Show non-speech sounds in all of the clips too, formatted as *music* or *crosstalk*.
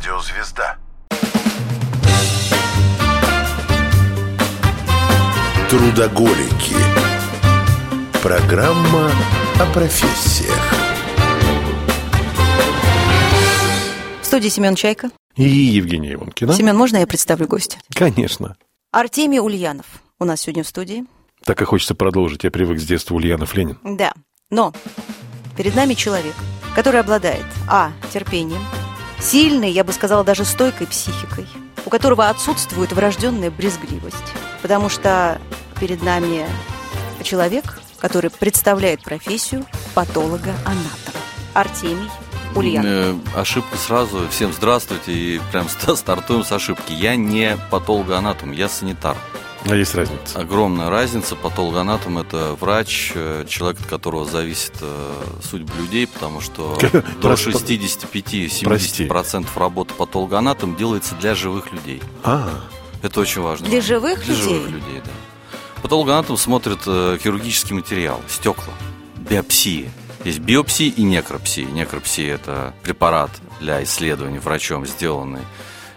Радиозвезда. Трудоголики. Программа о профессиях. В студии Семен Чайка. И Евгения Иванкина. Семен, можно я представлю гостя? Конечно. Артемий Ульянов у нас сегодня в студии. Так и хочется продолжить. Я привык с детства Ульянов Ленин. Да, но перед нами человек, который обладает а. терпением, сильной, я бы сказала, даже стойкой психикой, у которого отсутствует врожденная брезгливость, потому что перед нами человек, который представляет профессию патолога-анатома. Артемий Ульянов. Э, Ошибка сразу. Всем здравствуйте. И прям *laughs* ста- стартуем с ошибки. Я не патологоанатом, я санитар. А есть разница. Огромная разница. Патологоанатом – это врач, э, человек, от которого зависит э, судьба людей, потому что *laughs* до Прости. 65-70% работы патологоанатом делается для живых людей. А, Это очень важно. Для живых Для людей? живых людей, да. Патологоанатом смотрит э, хирургический материал, стекла, биопсии. Есть биопсии и некропсии. Некропсия – это препарат для исследований врачом, сделанный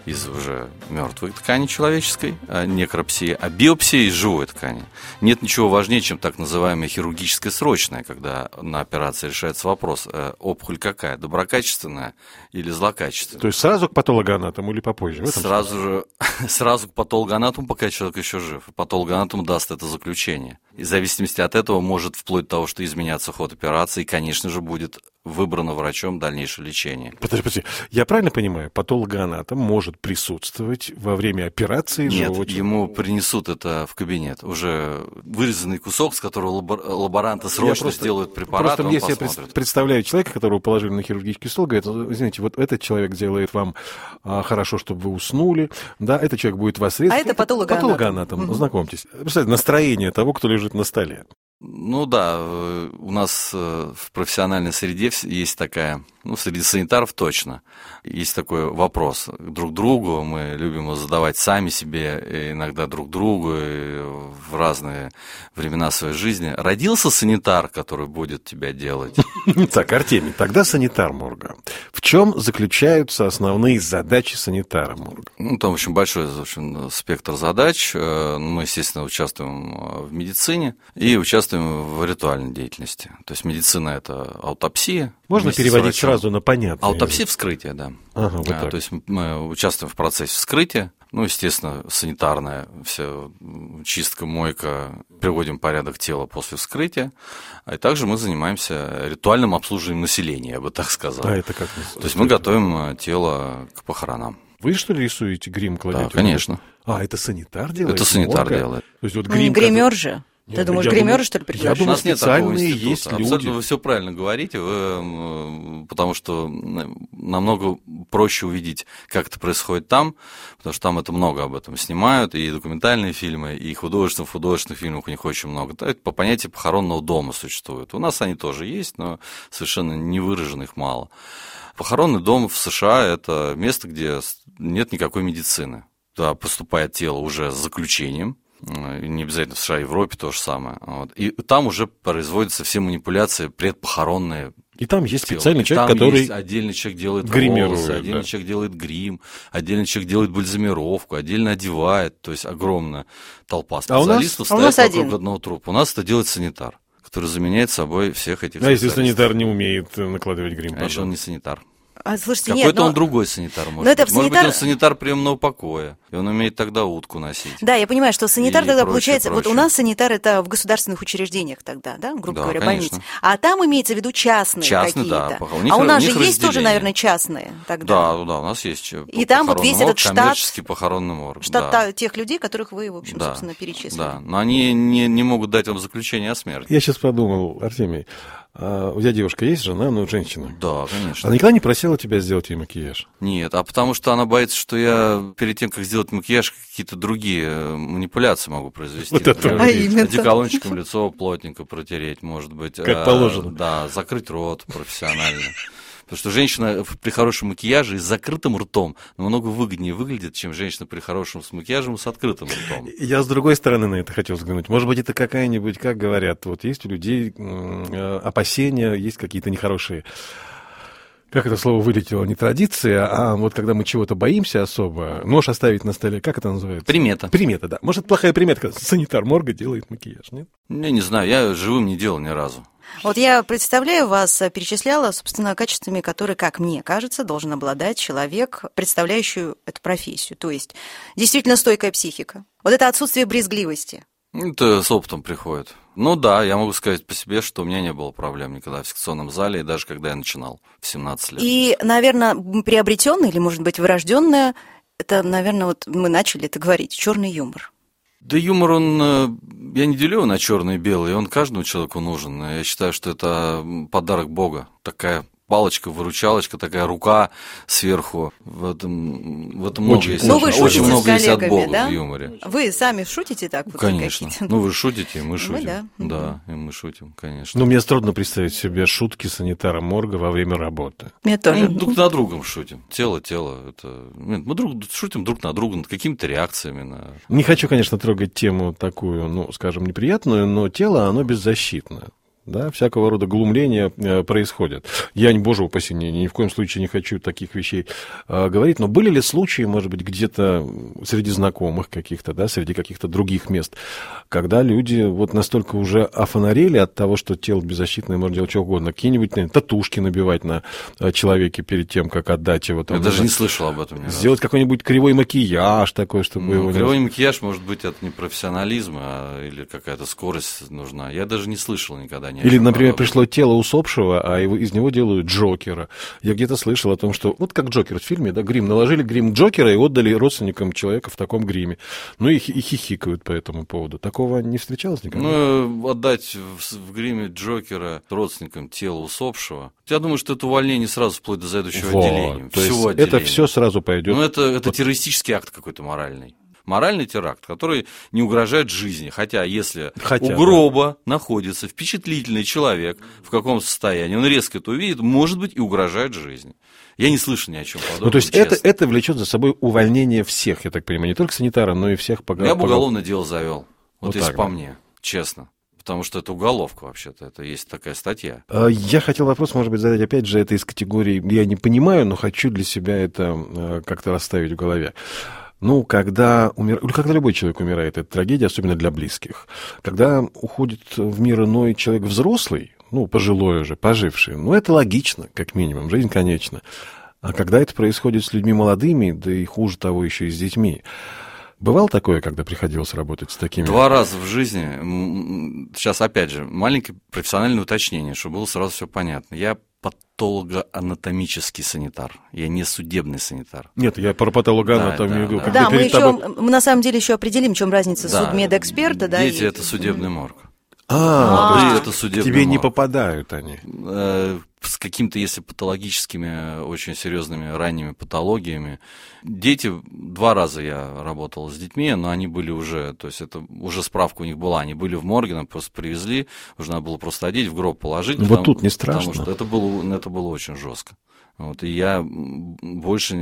из уже мертвой ткани человеческой, а некропсия, а биопсия из живой ткани. Нет ничего важнее, чем так называемая хирургическая срочная, когда на операции решается вопрос, э, опухоль какая, доброкачественная или злокачественная. то есть сразу к патологоанатому или попозже? Сразу же, *laughs* сразу к патологоанатому, пока человек еще жив. Патологоанатом даст это заключение. И в зависимости от этого может вплоть до того, что изменяться ход операции, и, конечно же, будет выбрано врачом дальнейшее лечение. Подожди, подожди. Я правильно понимаю, патологоанатом может присутствовать во время операции Нет, живого ему принесут это в кабинет. Уже вырезанный кусок, с которого лабор- лаборанты срочно просто- сделают препарат, Просто он если я посмотрит. пред- представляю человека, которого положили на хирургический стол, говорит, «Ну, извините, вот этот человек делает вам а, хорошо, чтобы вы уснули, да, этот человек будет вас резать. А это патологоанатом. Патологоанатом, Мгм. знакомьтесь. Представляете, настроение того, кто лежит на столе. Ну да, э, у нас э, в профессиональной среде есть такая, ну, среди санитаров точно, есть такой вопрос друг другу, мы любим его задавать сами себе, и иногда друг другу, в разные времена своей жизни. Родился санитар, который будет тебя делать? *laughs* Так, Артемий, тогда санитар морга. В чем заключаются основные задачи санитара морга? Ну, там очень большой в общем, спектр задач. Э, Мы, естественно, участвуем э, в медицине и участвуем в ритуальной деятельности. То есть медицина – это аутопсия. Можно переводить сразу на понятное? Аутопсия – вскрытие, да. Ага, вот А, так. То есть мы участвуем в процессе вскрытия, ну, естественно, санитарная вся чистка, мойка, приводим порядок тела после вскрытия, а и также мы занимаемся ритуальным обслуживанием населения, я бы так сказал. А это как? То есть мы готовим э, тело к похоронам. Вы что ли рисуете грим, кладете? Да, конечно. А, это санитар делает? Это санитар морга? делает. То есть вот М, грим... Гример же. Нет, Ты я думаешь, думаю- гримеры, что ли, я приглашают? думаю, У нас нет такого специальные института. есть Абсолютно люди. вы все правильно говорите, вы, м, потому что намного проще увидеть, как это происходит там, потому что там это много об этом снимают, и документальные фильмы, и художественных, художественных фильмов у них очень много. Это по понятию похоронного дома существует. У нас они тоже есть, но совершенно не выражено их мало. Похоронный дом в США – это место, где нет никакой медицины. Туда поступает тело уже с заключением, Э, не обязательно в США, Европе то же самое. Вот. И там уже производятся все манипуляции предпохоронные. И там есть тела. специальный человек, там который... есть отдельный человек делает гримирует, волосы, отдельный да. человек делает грим, отдельный человек делает бальзамировку, отдельно одевает. То есть огромная толпа А у нас- специалистов а у нас вокруг один. одного трупа. У нас это делает санитар, который заменяет собой всех этих А если специалистов. санитар не умеет э, накладывать грим? Конечно, потом? он не санитар. А, слушайте, Какой-то нет, но- он другой санитар может но это быть. в Может быть, санитар- он санитар приемного покоя, и он умеет тогда утку носить. Да, я понимаю, что санитар И тогда прочее, получается, вот у прочее. нас санитар это в государственных учреждениях тогда, да, грубо Да, говоря, конечно. больницы. А там имеется в виду частные Частные, да, какие-то. пока- у них- а у нас у же есть тоже, наверное, частные тогда. Да, да, у нас есть э, И там вот весь этот штат- коммерческий похоронный морг. Штат да. тех людей, которых вы, в общем, Да, собственно, перечислили. Да, но они не, не могут дать вам заключение о смерти. Я сейчас подумал, Артемий, а у тебя девушка есть жена, ну, женщина? Да, конечно. Она никогда не просила тебя сделать ей макияж? Нет, а потому что она боится, что я перед тем, как сделать макияж, какие-то другие э, манипуляции могу произвести. Вот это Например, А именно. Одеколончиком лицо плотненько протереть, может быть. Как э, положено. Да, закрыть рот профессионально. Потому что женщина при хорошем макияже и с закрытым ртом намного выгоднее выглядит, чем женщина при хорошем с макияжем и с открытым ртом. Я с другой стороны на это хотел взглянуть. Может быть, это какая-нибудь, как говорят, вот есть у людей э, опасения, есть какие-то нехорошие как это слово вылетело, не традиция, а вот когда мы чего-то боимся особо, нож оставить на столе, как это называется? Примета. Примета, да. Может, плохая примета, когда санитар морга делает макияж, нет? Я не знаю, я живым не делал ни разу. Вот я представляю вас, э, перечисляла, собственно, качествами, которые, как мне кажется, должен обладать человек, представляющий эту профессию. То есть действительно стойкая психика. Вот это отсутствие брезгливости. Это с опытом приходит. Ну да, я могу сказать по себе, что у меня не было проблем никогда в секционном зале, и даже когда я начинал в 17 лет. И, наверное, приобретенное или, может быть, врожденное, это, наверное, вот мы начали это говорить, черный юмор. Да юмор, он, э, я не делю его на черный и белый, он каждому человеку нужен. Я считаю, что это подарок Бога, такая палочка, выручалочка, такая рука сверху. В этом, в этом много Очень, есть. Ну, вы очень много есть от коллегами, Бога да? в юморе. Вы сами шутите так? Вот Конечно. какие-то? Ну, вы шутите, и мы шутим. да. Да, и мы шутим, конечно. Ну, мне трудно представить себе шутки санитара морга во время работы. Мне тоже. Ну, друг на другом шутим. Тело, тело. Это... Нет, мы друг, шутим друг на друга над какими-то реакциями. На... Не хочу, конечно, трогать тему такую, ну, скажем, неприятную, но тело, оно беззащитно. Да, всякого рода глумления э, происходят. Я, не боже упаси, ни, ни в коем случае не хочу таких вещей э, говорить, но были ли случаи, может быть, где-то среди знакомых каких-то, да, среди каких-то других мест, когда люди вот настолько уже офонарели от того, что тело беззащитное может делать что угодно, какие-нибудь наверное, татушки набивать на э, человеке перед тем, как отдать его. Там, Я даже не слышал об этом. Сделать какой-нибудь кривой макияж такой, чтобы Ну, его... не кривой макияж, может быть, это не профессионализм, а, или какая-то скорость нужна. Я даже не слышал никогда ни о Или, например, подобном. пришло тело усопшего, а его, из него делают Джокера. Я где-то слышал о том, что вот как Джокер в фильме, да, грим, наложили грим Джокера и отдали родственникам человека в таком гриме. Ну и, и хихикают по этому поводу. Такого не встречалось никогда? Ну, отдать в, в гриме Джокера родственникам тело усопшего. Я думаю, что это увольнение сразу вплоть до заведующего Вот. отделения. То есть всего это отделения. все сразу пойдет. Ну, это, это террористический акт какой-то моральный. Моральный теракт, который не угрожает жизни. Хотя, если Хотя, у да. гроба находится впечатлительный человек, в каком состоянии, он резко это увидит, может быть, и угрожает жизни. Я не слышу ни о чем подобном. ну, то есть это, честно. это влечет за собой увольнение всех, я так понимаю, не только санитара, но и всех по Я бы уголовное дело завел. Вот, Вот если по да. мне, честно. Потому что это уголовка вообще-то, это есть такая статья. А, Я хотел вопрос, может быть, задать опять же, это из категории «я не понимаю, но хочу для себя это э, как-то расставить в голове». Ну, когда умир... или когда любой человек умирает, это трагедия, особенно для близких. Когда уходит в мир иной человек взрослый, ну, пожилой уже, поживший, ну, это логично, как минимум, жизнь конечна. А когда это происходит с людьми молодыми, да и хуже того еще и с детьми, бывало такое, когда приходилось работать с такими? Два раза в жизни, сейчас опять же, маленькое профессиональное уточнение, чтобы было сразу все понятно. Я патологоанатомический санитар, я не судебный санитар. Нет, я про патологоанатомию Да, говорю. да. когда Да, мы еще, тобой- мы на самом деле еще определим, в чем разница Да. судмедэксперта, да? Дети и- это судебный морг. А, А. то есть это судебный тебе не морг. попадают они. С какими-то, если патологическими, э, очень серьезными ранними патологиями. Дети, два раза я работал с детьми, но они были уже, то есть это уже справка у них была, они были в морге, нам просто привезли, уже надо было просто одеть, в гроб положить. Вот тут не страшно. Потому что это было, это было очень жестко. Вот, и я больше...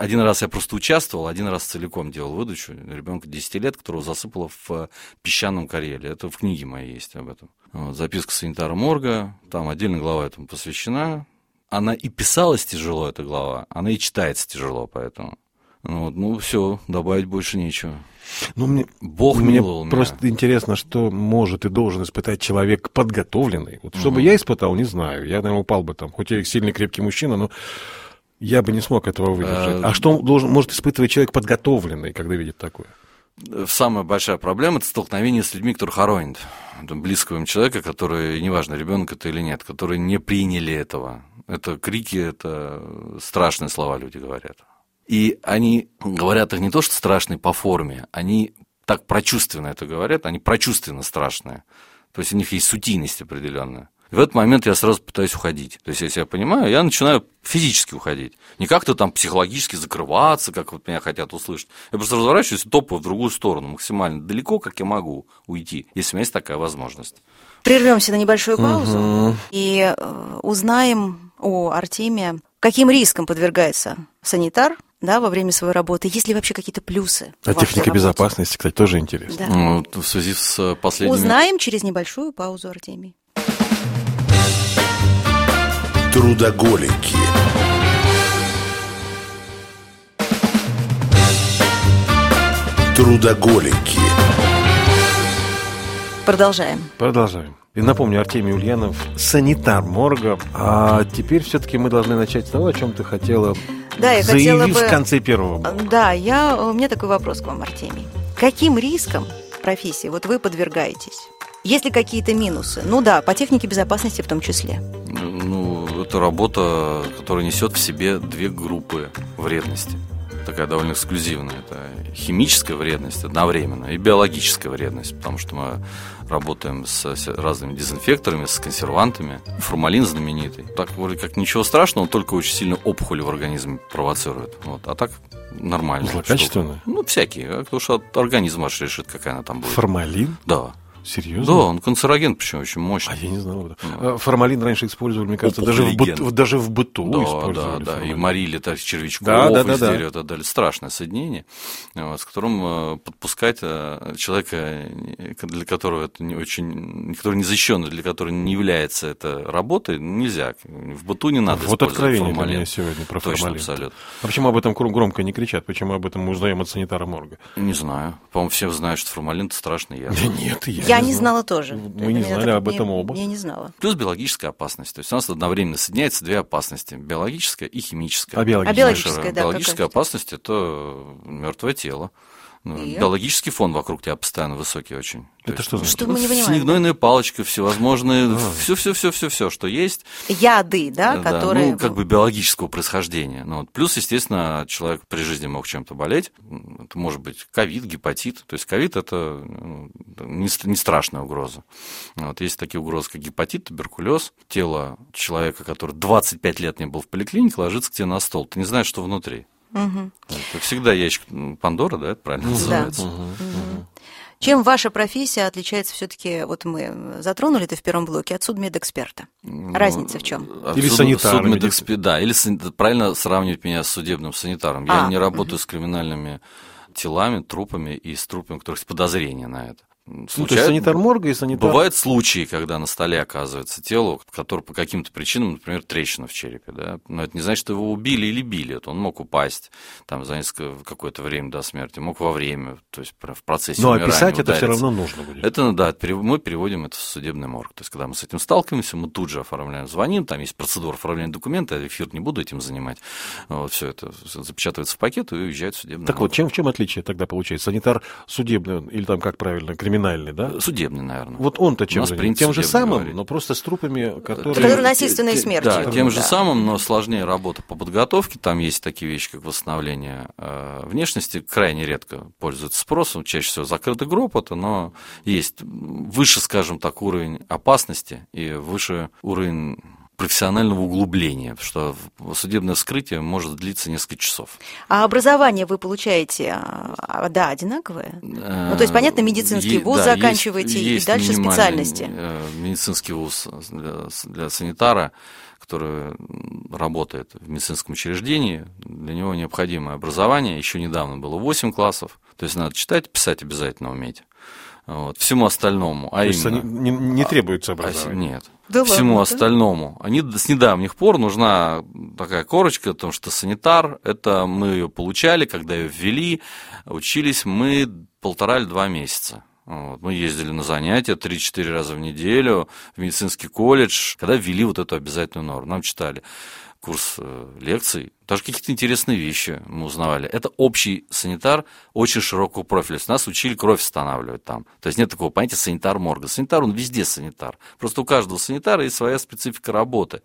Один раз я просто участвовал, один раз целиком делал выдачу ребенка 10 лет, которого засыпало в э, песчаном карьере. Это в книге моей есть об этом. Вот, записка санитара морга, там отдельная глава этому посвящена. Она и писалась тяжело, эта глава, она и читается тяжело, поэтому. Вот, ну все, добавить больше нечего. Ну, мне, Бог мне миловал меня. просто интересно, что может и должен испытать человек подготовленный. Вот чтобы я испытал, не знаю. Я, наверное, упал бы там. Хоть я сильный крепкий мужчина, но я бы не смог этого выдержать. Э, А что должен, может испытывать человек подготовленный, когда видит такое? Самая большая проблема это столкновение с людьми, которые хоронят. Близкого им человека, который, неважно, ребенок это или нет, которые не приняли этого. Это крики, это страшные слова люди говорят. И они говорят их не то, что страшные по форме, они так прочувственно это говорят, они прочувственно страшные. То есть у них есть сутийность определенная. И в этот момент я сразу пытаюсь уходить. То есть, если я понимаю, я начинаю физически уходить. Не как-то там психологически закрываться, как вот меня хотят услышать. Я просто разворачиваюсь и топаю в другую сторону, максимально далеко, как я могу уйти, если у меня есть такая возможность. Прервемся на небольшую паузу и э, узнаем у Артемия, каким риском подвергается санитар да, во время своей работы, есть ли вообще какие-то плюсы. А техника работе? безопасности, кстати, тоже интересно. Да. Ну, вот в связи с последними... Узнаем через небольшую паузу, Артемий. Трудоголики. Трудоголики. Продолжаем. Продолжаем. И напомню, Артемий Ульянов, санитар морга. А теперь все-таки мы должны начать с того, о чем ты хотела, Да, я заявив хотела бы... в конце первого блока. Да, я, у меня такой вопрос к вам, Артемий. Каким риском профессии вот вы подвергаетесь? Есть ли какие-то минусы? Ну да, по технике безопасности в том числе. Ну, это работа, которая несет в себе две группы вредности. Такая довольно эксклюзивная. Это химическая вредность одновременно и биологическая вредность, потому что мы работаем с разными дезинфекторами, с консервантами. Формалин знаменитый. Так вроде как ничего страшного, он только очень сильно опухоли в организме провоцирует. Вот. А так нормально. Злокачественная? Ну, всякие. а Потому что от организма аж решит, какая она там будет. Формалин? Да. Серьезно? Да, он канцероген, причем очень А мощный. я не знал. этом. Ну. А Формалин раньше использовали, мне кажется, даже в, быту, даже в быту Да, да, использовали. да. И формалин. морили так, червячков Да, да, да, из да. дерева и далее. Страшное соединение, вот, с которым э, подпускать э, человека, э, для которого это не очень, который не защищенный, для которого не является это работой, нельзя. В быту не надо Вот откровение для формалин. меня сегодня про Точно, формалин. абсолютно. А почему об этом громко не кричат? Почему об этом мы узнаем от санитара морга? Не знаю. По-моему, все знают, что формалин это страшный яд. Да нет, я, Я не знала тоже. Мы не знали об этом оба. Я не знала. Плюс биологическая опасность. То есть у нас одновременно соединяются две опасности. Биологическая и химическая. А биологическая? А биологическая, да, биологическая опасность это мертвое тело. Ну, И? Биологический фон вокруг тебя постоянно высокий очень. То Это есть, что ну, значит? Что мы не понимаем, Снегнойная палочка, всевозможные, все, все, все, все, все, что есть. Яды, да, Да, которые... ну, как бы биологического происхождения. Ну, вот. Плюс, естественно, человек при жизни мог чем-то болеть. Это может быть ковид, гепатит. То есть ковид это ну, не, не страшная угроза. Вот. Есть такие угрозы, как гепатит, туберкулез. Тело человека, который 25 лет не был в поликлинике, ложится к тебе на стол. Ты не знаешь, что внутри. Мгм. Это всегда ящик Пандора, да, это правильно называется. Мгм. Чем ваша профессия отличается все-таки, вот мы затронули это в первом блоке, от судмедэксперта? Ну, Разница в чем? Или суд- санитара, судмедэкспе- Да, или сан- правильно сравнивать меня с судебным санитаром. Я А, не работаю с криминальными телами, трупами и с трупами, у которых есть подозрение на это. Ну, то есть Случается- санитар морга и санитар... Бывают случаи, когда на столе оказывается тело, которое по каким-то причинам, например, трещина в черепе, да, но это не значит, что его убили или били, это он мог упасть там за несколько, какое-то время до смерти, мог во время, то есть в процессе Но умирания описать это все удариться. равно нужно будет. Это, да, пере- мы переводим это в судебный морг. То есть, когда мы с этим сталкиваемся, мы тут же оформляем, звоним, там есть процедура оформления документа, я эфир не буду этим занимать. Вот, все это запечатывается в пакет и уезжает в судебный Так вот, морг. чем, в чем отличие тогда получается? Санитар судебный, или там, как правильно, криминальный, да? Судебный, наверное. Вот он-то чем принято Тем же самым, говорить. но просто с трупами, которые... Которые насильственной смертью. Да, тем же Да. самым, но сложнее работа по подготовке. Там есть такие вещи, как восстановление э, внешности. Крайне редко пользуются спросом. Чаще всего закрытый гроб это, но есть выше, скажем так, уровень опасности и выше уровень профессионального углубления, что судебное вскрытие может длиться несколько часов. А образование вы получаете, а, да, одинаковое? Ну, то есть, понятно, медицинский вуз да, есть- заканчиваете, и есть дальше минимальный, специальности. э, Медицинский вуз для, для санитара, который работает в медицинском учреждении, для него необходимое образование. Еще недавно было 8 классов, то есть надо читать, писать обязательно уметь. Вот. Всему остальному, а То есть именно... они- не, не требуется А, образования. Нет. Да Всему ладно, да? остальному. Они с недавних пор нужна такая корочка, потому что санитар, это мы ее получали, когда ее ввели, учились мы полтора или два месяца. Вот. Мы ездили на занятия 3-4 раза в неделю в медицинский колледж, когда ввели вот эту обязательную норму. Нам читали курс э, лекций, даже какие-то интересные вещи мы узнавали. Это общий санитар очень широкого профиля. Нас учили кровь останавливать там. То есть нет такого понятия санитар морга. Санитар, он везде санитар. Просто у каждого санитара есть своя специфика работы.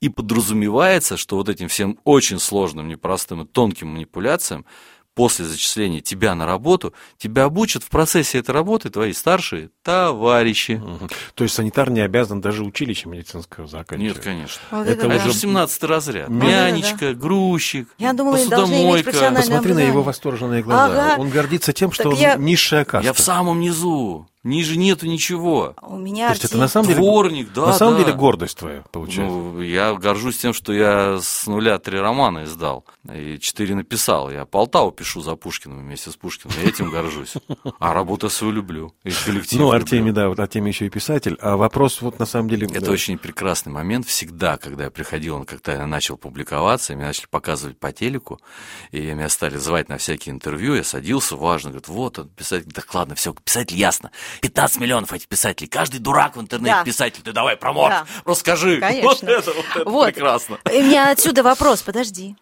И подразумевается, что вот этим всем очень сложным, непростым и тонким манипуляциям после зачисления тебя на работу, тебя обучат в процессе этой работы твои старшие товарищи. Мгм. То есть санитар не обязан даже училище медицинского заканчивать. Нет, конечно. Вот Это это да. это же 17 разряд. Да, Нянечка, грузчик, Я думала, посудомойка. Посмотри на его восторженные глаза. Ага. Он гордится тем, что Так он я- низшая каста. Я в самом низу. Ниже нету ничего. У меня То есть это на самом деле... Дворник, да, На самом да. деле гордость твоя, получается. Ну, я горжусь тем, что я с нуля три романа издал. И четыре написал. Я Полтаву пишу за Пушкиным вместе с Пушкиным. Я этим горжусь. А работу свою люблю. И коллектив Ну. Артемий, да, вот Артемий еще и писатель. А вопрос вот на самом деле... Это очень прекрасный момент. Всегда, когда я приходил, он когда я начал публиковаться, меня начали показывать по телеку, и меня стали звать на всякие интервью, я садился, важно, говорит, вот он, писатель, так ладно, все, писатель ясно. 15 миллионов этих писателей, каждый дурак в интернете Да. писатель, ты давай промоут, Да. расскажи. Конечно. Вот это, вот это Вот. прекрасно. И У меня отсюда вопрос, подожди.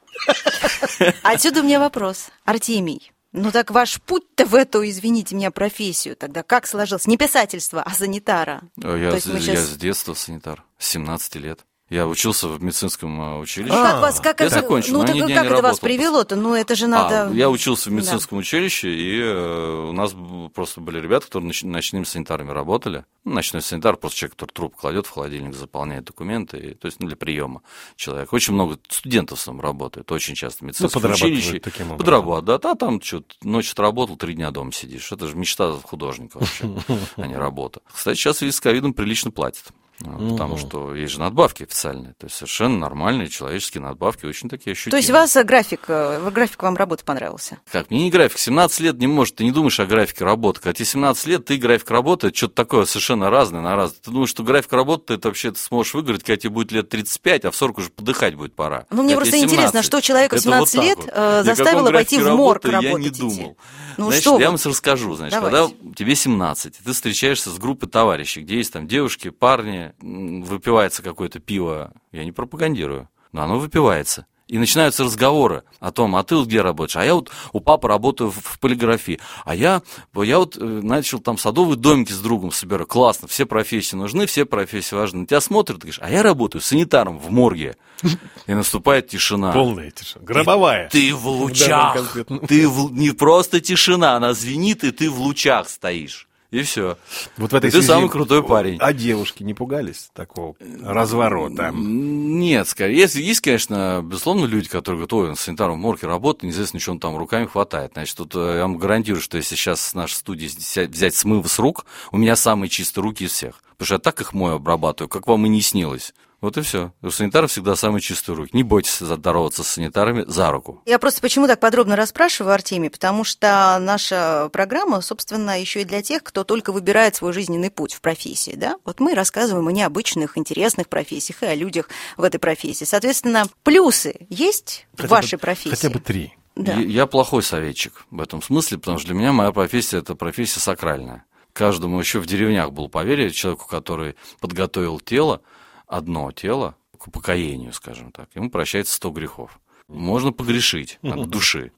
Отсюда у меня вопрос. Артемий, ну так ваш путь-то в эту, извините меня, профессию тогда как сложился? Не писательство, а санитара. А Я, с- мы я с детства санитар, с 17 лет. Я учился в медицинском э, училище. Ну, как вас, как я это, закончил, ну но так дня как не это вас работал. привело-то? Ну это же надо... А, я учился в Да. медицинском училище, и э, у нас просто были ребята, которые ноч- ночными санитарами работали. Ну, ночной санитар, просто человек, который труп кладет в холодильник, заполняет документы, и, то есть ну, для приема человека. Очень много студентов там работает, очень часто в медицинском подрабатывают училище. таким образом. Подрабатывают, да, да, там что ночь отработал, три дня дома сидишь. Это же мечта художника вообще, а не работа. Кстати, сейчас в связи с ковидом прилично платят. А, Потому что есть же надбавки официальные, то есть совершенно нормальные человеческие надбавки, очень такие ощутимые. То есть вас э, график, э, график вам работы понравился? Как, мне не график. 17 лет не может, ты не думаешь о графике работы. Когда тебе 17 лет, ты график работы, это что-то такое совершенно разное на разное. Ты думаешь, что график работы ты это вообще ты сможешь выиграть, когда тебе будет лет 35, а в 40 уже подыхать будет пора. Ну, мне просто интересно, 17. что человека в Это вот 17 так лет вот. э, заставило пойти в морг работы работать. Я не думал. Ну Значит, что я вам расскажу. Значит, Давайте. когда тебе 17, и ты встречаешься с группой товарищей, где есть там девушки, парни, выпивается какое-то пиво, я не пропагандирую, но оно выпивается. И начинаются разговоры о том, а ты вот где работаешь? А я вот у папы работаю в, полиграфии. А я, я вот э, начал там садовые домики с другом собирать. Классно, все профессии нужны, все профессии важны. Тебя смотрят, ты говоришь, а я работаю санитаром в морге. И наступает тишина. Полная тишина. Гробовая. Ты в лучах. Ты в- не просто тишина, она звенит, и ты в лучах стоишь. И все. Вот в этой ты связи- самый крутой парень. А девушки не пугались такого разворота? Нет, скорее, есть, есть, конечно, безусловно, люди, которые говорят, ой, он санитаром в морге работает, неизвестно, что он там руками хватает. Значит, тут э, я вам гарантирую, что если сейчас с нашей студии взять смыв с рук, у меня самые чистые руки из всех. Потому что я так их мою обрабатываю, как вам и не снилось. Вот и все. У санитаров всегда самые чистые руки. Не бойтесь здороваться с санитарами за руку. Я просто почему так подробно расспрашиваю, Артемий, потому что наша программа, собственно, еще и для тех, кто только выбирает свой жизненный путь в профессии, да? Вот мы рассказываем о необычных, интересных профессиях и о людях в этой профессии. Соответственно, плюсы есть в Хотя бы- вашей профессии? Хотя бы три. Да. Я, я плохой советчик в этом смысле, потому что для меня моя профессия это профессия сакральная. Каждому еще в деревнях был поверье человеку, который подготовил тело, одно тело к упокоению, скажем так. Ему прощается 100 грехов. Можно погрешить от души.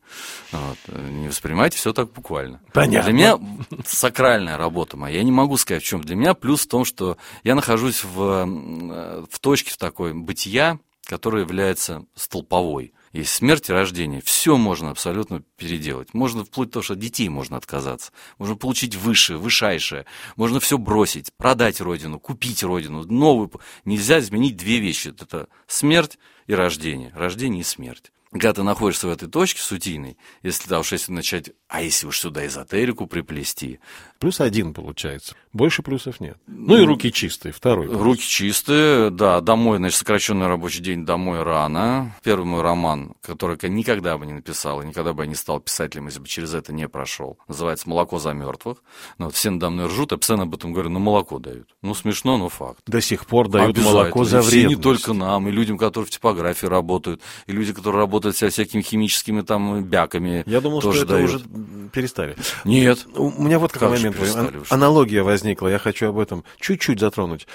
Вот. Не воспринимайте все так буквально. Понятно. Для меня сакральная работа моя. Я не могу сказать, в чем. Для меня плюс в том, что я нахожусь в, м, в точке в такой бытия, которая является столповой. Есть смерть и рождение. Все можно абсолютно переделать. Можно вплоть до того, что от детей можно отказаться. Можно получить высшее, высшайшее. Можно все бросить, продать родину, купить родину, новую. Нельзя изменить две вещи. Это смерть и рождение. Рождение и смерть. Когда ты находишься в этой точке сутийной, если да, уж если начать, а если уж сюда эзотерику приплести, Плюс один получается. Больше плюсов нет. Ну и руки чистые. Второй. плюс. Руки чистые, да, домой, значит, сокращенный рабочий день, домой рано. Первый мой роман, который я никогда бы не написал, и никогда бы я не стал писателем, если бы через это не прошел, называется «Молоко за мертвых». Ну, вот все надо мной ржут, я постоянно об этом говорю, ну, молоко дают. Ну, смешно, но факт. До сих пор дают молоко за И все вредность. не только нам, и людям, которые в типографии работают, и люди, которые работают со всякими химическими там бяками. Я думал, тоже что это дают. уже перестали. Нет. У меня вот какой Как момент. Аналогия возникла. Я хочу об этом чуть-чуть затронуть.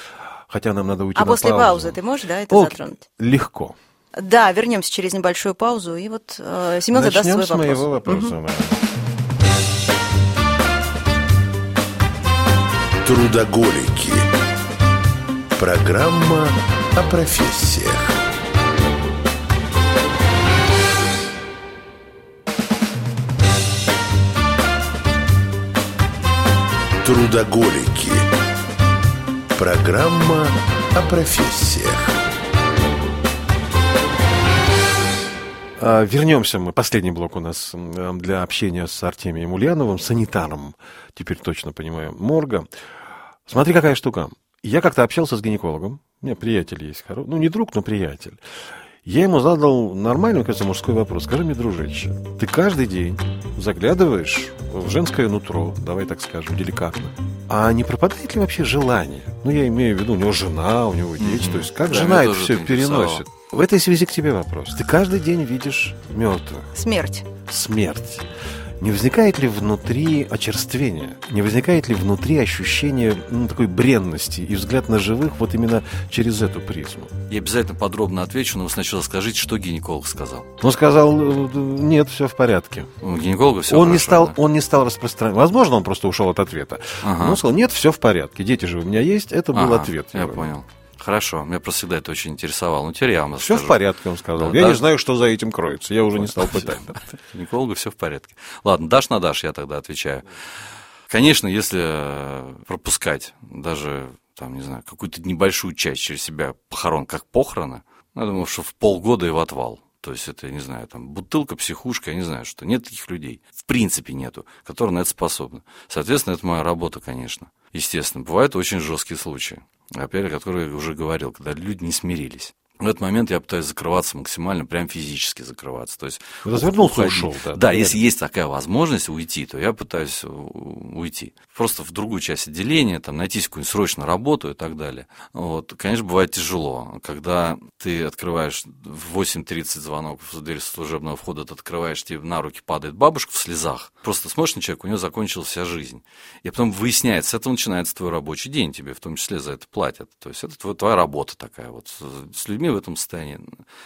Хотя нам надо уйти А на после паузу. паузы ты можешь, да, это Ок, затронуть? Легко. Да, вернемся через небольшую паузу, и вот э, Семен задаст свой с вопрос. моего вопроса. Да. Трудоголики. Программа о профессиях. Трудоголики. Программа о профессиях. А, Вернемся мы. Последний блок у нас м, для общения с Артемием Ульяновым, санитаром, теперь точно понимаю, морга. Смотри, какая штука. Я как-то общался с гинекологом. У меня приятель есть. Ну, не друг, но приятель. Я ему задал нормальный, кажется, мужской вопрос. Скажи мне, дружище, ты каждый день заглядываешь в женское нутро, давай так скажем, деликатно, а не пропадает ли вообще желание? Ну, я имею в виду, у него жена, у него дети, Мгм. то есть как Да, жена это все переносит? В этой связи к тебе вопрос. Ты каждый день видишь мертвых, Смерть. смерть. Не возникает ли внутри очерствения? Не возникает ли внутри ощущение ну, такой бренности и взгляд на живых вот именно через эту призму? Я обязательно подробно отвечу, но вы сначала скажите, что гинеколог сказал. Он сказал, э, нет, все в порядке. У гинеколога все он, не стал, он не стал распространять. Возможно, он просто ушел от ответа. Ага. Но он сказал, нет, все в порядке. Дети же у меня есть. Это был Ага, ответ. Я понял. Хорошо, меня просто всегда это очень интересовало. Ну, теперь я вам Все в порядке, он сказал. Да, Я да. не знаю, что за этим кроется. Я уже не стал пытать. *laughs* Гинеколога все в порядке. Ладно, дашь на дашь, я тогда отвечаю. Конечно, если э, пропускать даже, там, не знаю, какую-то небольшую часть через себя похорон, как похороны, ну, я думаю, что в полгода и в отвал. То есть это, я не знаю, там, бутылка, психушка, я не знаю, что. Нет таких людей. Принципе нету, которые на это способны. Соответственно, это моя работа, конечно. Естественно, бывают очень жесткие случаи. Опять, о которых я уже говорил, когда люди не смирились. В этот момент я пытаюсь закрываться максимально, прям физически закрываться. То есть Развернулся, уходить. ушел, да, Да, если есть такая возможность уйти, то я пытаюсь у- уйти. Просто в другую часть отделения, там, найти какую-нибудь срочную работу и так далее. Вот. Конечно, бывает тяжело, когда ты открываешь в 8.30 звонок в дверь служебного входа, ты открываешь, тебе на руки падает бабушка в слезах. Просто смотришь на человека, у нее закончилась вся жизнь. И потом выясняется, с этого начинается твой рабочий день, тебе в том числе за это платят. То есть это твоя, работа такая вот. С- С людьми в этом состоянии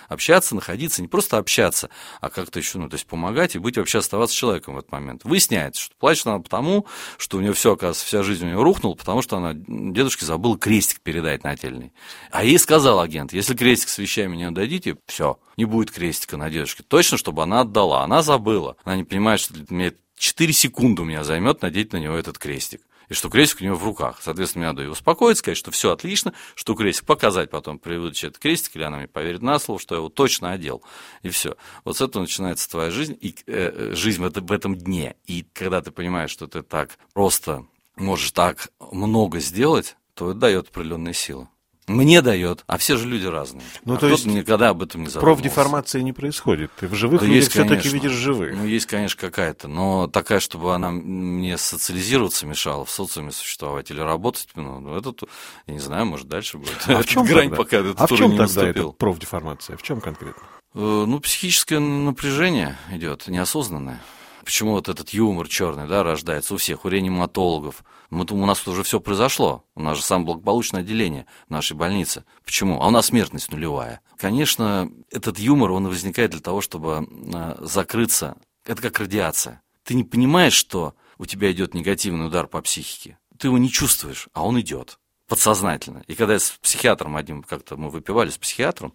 общаться, находиться, не просто общаться, а как-то еще, ну, то есть помогать и быть вообще оставаться человеком в этот момент. Выясняется, что плачет она потому, что у нее все, оказывается, вся жизнь у нее рухнула, потому что она дедушке забыла крестик передать нательный. А ей сказал агент, если крестик с вещами не отдадите, все, не будет крестика на дедушке. Точно, чтобы она отдала. Она забыла. Она не понимает, что мне 4 секунды у меня займет надеть на него этот крестик. И что крестик у него в руках. Соответственно, мне надо ее успокоить, сказать, что все отлично, что крестик показать потом при выдаче этот крестик, или она мне поверит на слово, что я его точно одел. И все. Вот с этого начинается твоя жизнь, и э, э, жизнь в, это- в этом дне. И когда ты понимаешь, что ты так просто можешь так много сделать, то это дает определенные силы. Мне дает, а все же люди разные. Ну, а то есть никогда об этом не задумывался. Профдеформация не происходит. Ты в живых Да людях все-таки видишь живых. Ну, есть, конечно, какая-то, но такая, чтобы она мне социализироваться мешала, в социуме существовать или работать, ну, ну, это, то- я не знаю, может, дальше будет. А в чем грань, тогда? пока этот а в чем не тогда наступил. эта профдеформация? В чем конкретно? Э, Ну, психическое напряжение идет, неосознанное. Почему вот этот юмор черный, да, рождается у всех, у реаниматологов. Мы, у нас уже все произошло. У нас же самое благополучное отделение нашей больнице. Почему? А у нас смертность нулевая. Конечно, этот юмор, он возникает для того, чтобы э, закрыться. Это как радиация. Ты не понимаешь, что у тебя идет негативный удар по психике. Ты его не чувствуешь, а он идет подсознательно. И когда я с психиатром одним как-то мы выпивали с психиатром,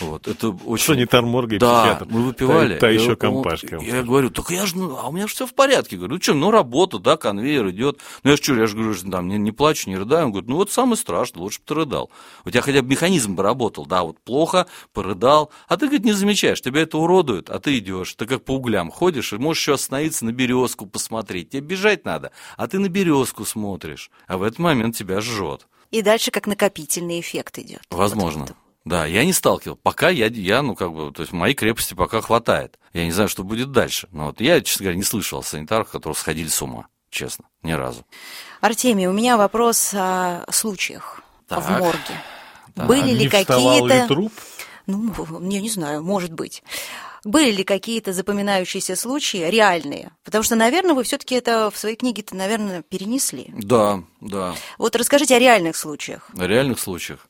вот, это очень... Санитар морга и Да, психиатр. мы выпивали. Та, та еще он- компашка. он- Я говорю, так я же, ну, а у меня же все в порядке. Говорю, ну что, ну работа, да, конвейер идет. Ну я же что, я же говорю, что там не, не плачу, не рыдаю. Он говорит, ну вот самое страшное, лучше бы ты рыдал. У тебя хотя бы механизм бы работал, да, вот плохо, порыдал. А ты, говорит, не замечаешь, тебя это уродует, а ты идешь. Ты как по углям ходишь и можешь еще остановиться на березку посмотреть. Тебе бежать надо, а ты на березку смотришь. А в этот момент тебя жжет. И дальше как накопительный эффект идет. Возможно. Вот. Да, я не сталкивал. Пока я, я, ну, как бы, то есть моей крепости пока хватает. Я не знаю, что будет дальше. Но вот я, честно говоря, не слышал о санитарах, которые сходили с ума. Честно, ни разу. Артемий, у меня вопрос о случаях Так. в морге. Так. Были ли не ли какие-то... труп? Ну, я не знаю, может быть. Были ли какие-то запоминающиеся случаи реальные? Потому что, наверное, вы все-таки это в своей книге-то, наверное, перенесли. Да, да. Вот расскажите о реальных случаях. На реальных случаях.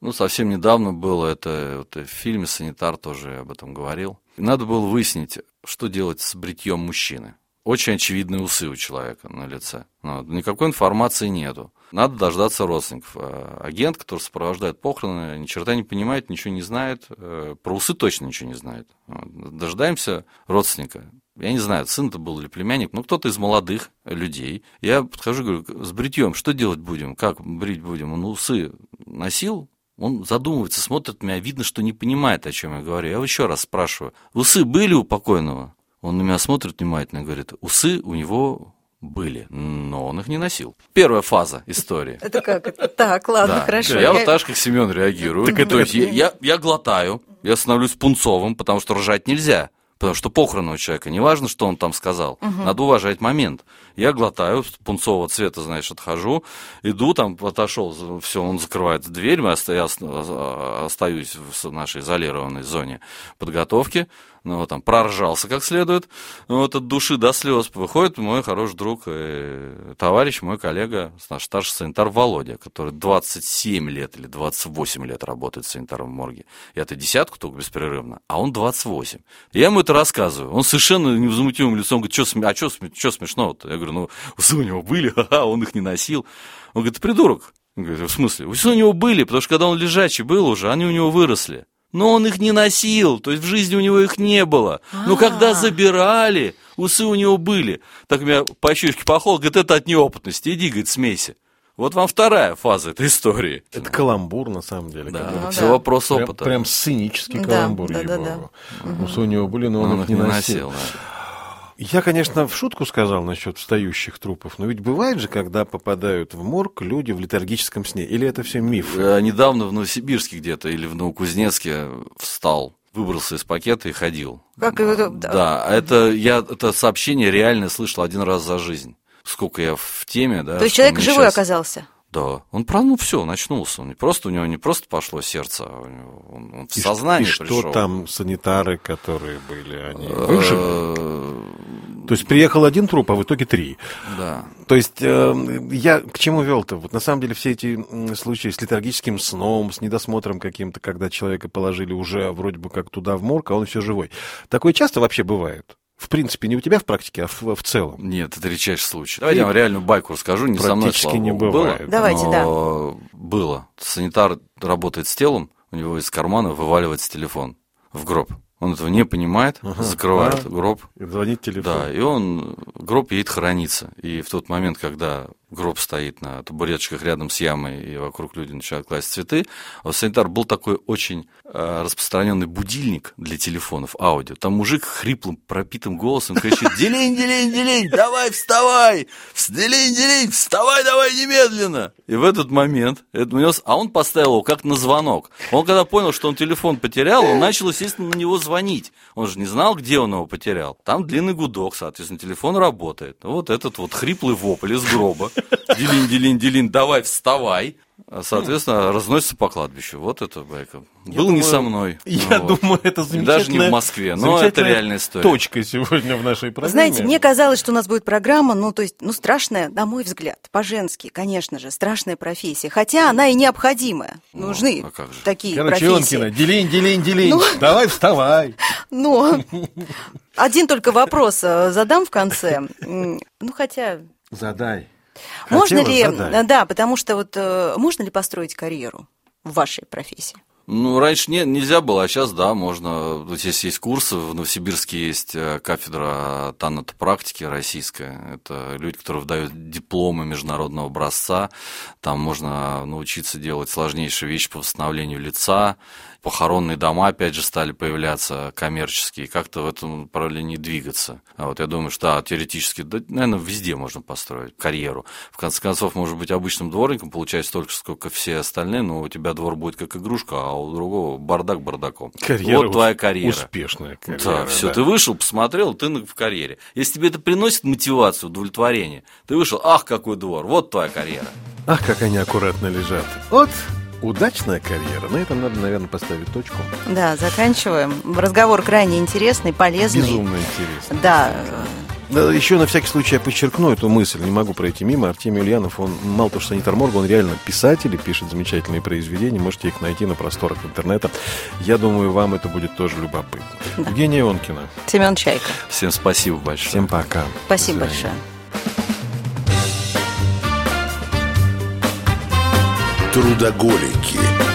Ну, совсем недавно было это, вот в фильме «Санитар» тоже об этом говорил. И надо было выяснить, что делать с бритьем мужчины. Очень очевидные усы у человека на лице. Ну, никакой информации нету. Надо дождаться родственников. А Агент, который сопровождает похороны, ни черта не понимает, ничего не знает. э, Про усы точно ничего не знает. Дожидаемся родственника. Я не знаю, сын это был или племянник, но кто-то из молодых людей. Я подхожу, говорю, с бритьем что делать будем? Как брить будем? Он усы носил, Он задумывается, смотрит на меня, видно, что не понимает, о чем я говорю. Я его еще раз спрашиваю, усы были у покойного? Он на меня смотрит внимательно и говорит, усы у него были, но он их не носил. Первая фаза истории. Это как? Так, ладно, Да. хорошо. Я, вот так же, как Семен реагирую. То есть я, я, глотаю, я становлюсь пунцовым, потому что ржать нельзя. Потому что похороны у человека, неважно, что он там сказал, надо уважать момент. Я глотаю, пунцового цвета, знаешь, отхожу, иду, там отошел, все, он закрывает дверь, я оста- остаюсь в нашей изолированной зоне подготовки, ну, вот там проржался как следует, вот от души до слез выходит мой хороший друг, и товарищ, мой коллега, наш старший санитар Володя, который 27 лет или 28 лет работает санитаром в морге. Я-то десятку только беспрерывно, а он 28. Я ему это рассказываю. Он совершенно невозмутимым лицом говорит, что сме... а что смешного-то? Я говорю, ну, усы у него были, *laughs* ха-ха, он их не носил. Он говорит, ты придурок. Я говорю, в смысле? Усы у него были, потому что когда он лежачий был уже, они у него выросли. Но он их не носил, то есть в жизни у него их не было. Но когда забирали, усы у него были. Так меня по щечке похлопал, говорит, это от неопытности, иди, говорит, смейся. Вот вам вторая фаза этой истории. Это каламбур, на самом деле. Да, бы. все вопрос Прям, опыта. прям сценический Да, каламбур, да, да, ей-богу. Усы у него были, но он, Он их не носил. да. Я, конечно, в шутку сказал насчет встающих трупов, но ведь бывает же, когда попадают в морг люди в летаргическом сне. Или это все миф? Э, Недавно в Новосибирске где-то или в Новокузнецке встал, выбрался из пакета и ходил. Как это- Да, это я это сообщение реально слышал один раз за жизнь. Сколько я в теме, да. То есть человек живой щас- оказался? Да, он про, ну все, начнулся. Он не просто у него не просто пошло сердце, а он, он в И сознание и что пришел. там санитары, которые были, они выжили? Э, То есть приехал один труп, а в итоге три. Да. То есть э, я к чему вел-то? Вот на самом деле все эти случаи с летаргическим сном, с недосмотром каким-то, когда человека положили уже вроде бы как туда в морг, а он еще живой. Такое часто вообще бывает? В принципе, не у тебя в практике, а в, в целом. Нет, это редчайший случай. Давайте я вам реальную байку расскажу, не со мной, Практически слава не бывает. было. Давайте, да. Было. Санитар работает с телом, у него из кармана вываливается телефон в гроб. Он этого не понимает, Ага. закрывает А. гроб. Звонит телефон. Да, и он, гроб едет хорониться. И в тот момент, когда гроб стоит на табуреточках рядом с ямой, и вокруг люди начинают класть цветы, а у санитар был такой очень э, распространенный будильник для телефонов, аудио. Там мужик хриплым, пропитым голосом кричит «Делень, делень, делень, давай вставай! Делень, делень, вставай давай немедленно!» И в этот момент, это унес, а он поставил его как на звонок. Он когда понял, что он телефон потерял, он начал, естественно, на него звонить. Он же не знал, где он его потерял. Там длинный гудок, соответственно, телефон работает. Вот этот вот хриплый вопль из гроба. Делин, делин, делин, давай вставай. А, Соответственно, разносится по кладбищу. Вот это байка. Был не думаю, со мной. Я Вот. думаю, это замечательная... Даже не в Москве, но это реальная история. Точка сегодня в нашей программе. Знаете, мне казалось, что у нас будет программа, ну, то есть, ну, страшная, на мой взгляд, по-женски, конечно же, страшная профессия. Хотя она и необходимая. Ну, Нужны а как же. такие Короче, профессии. Ионкина, делень, делень, делень. Ну. Давай вставай. Но *laughs* один только вопрос э, задам в конце. Ну, хотя... Задай. Можно Хотела, ли... задай. Да, потому что вот э, можно ли построить карьеру в вашей профессии? Ну, раньше не, нельзя было, а сейчас, да, можно. Здесь есть курсы, в Новосибирске есть э, кафедра танатопрактики российская. Это люди, которые выдают дипломы международного образца. Там можно научиться делать сложнейшие вещи по восстановлению лица. Похоронные дома, опять же, стали появляться коммерческие. Как-то в этом направлении двигаться. А вот я думаю, что, да, теоретически, да, наверное, везде можно построить карьеру. В конце концов, может быть, обычным дворником получать столько, сколько все остальные, но у тебя двор будет как игрушка, а у другого бардак бардаком. Карьера вот твоя карьера. Успешная карьера. Да, все, да. ты вышел, посмотрел, ты в карьере. Если тебе это приносит мотивацию, удовлетворение, ты вышел, ах, какой двор, вот твоя карьера. Ах, как они аккуратно лежат. Вот удачная карьера. На этом надо, наверное, поставить точку. Да, заканчиваем. Разговор крайне интересный, полезный. Безумно интересно. Да, Да, еще на всякий случай я подчеркну эту мысль, не могу пройти мимо. Артемий Ульянов, он мало того, что санитар морга, он реально писатель и пишет замечательные произведения. Можете их найти на просторах интернета. Я думаю, вам это будет тоже любопытно. Да. Евгения Онкина. Семен Чайка. Всем спасибо большое. Всем пока. Спасибо большое. Трудоголики.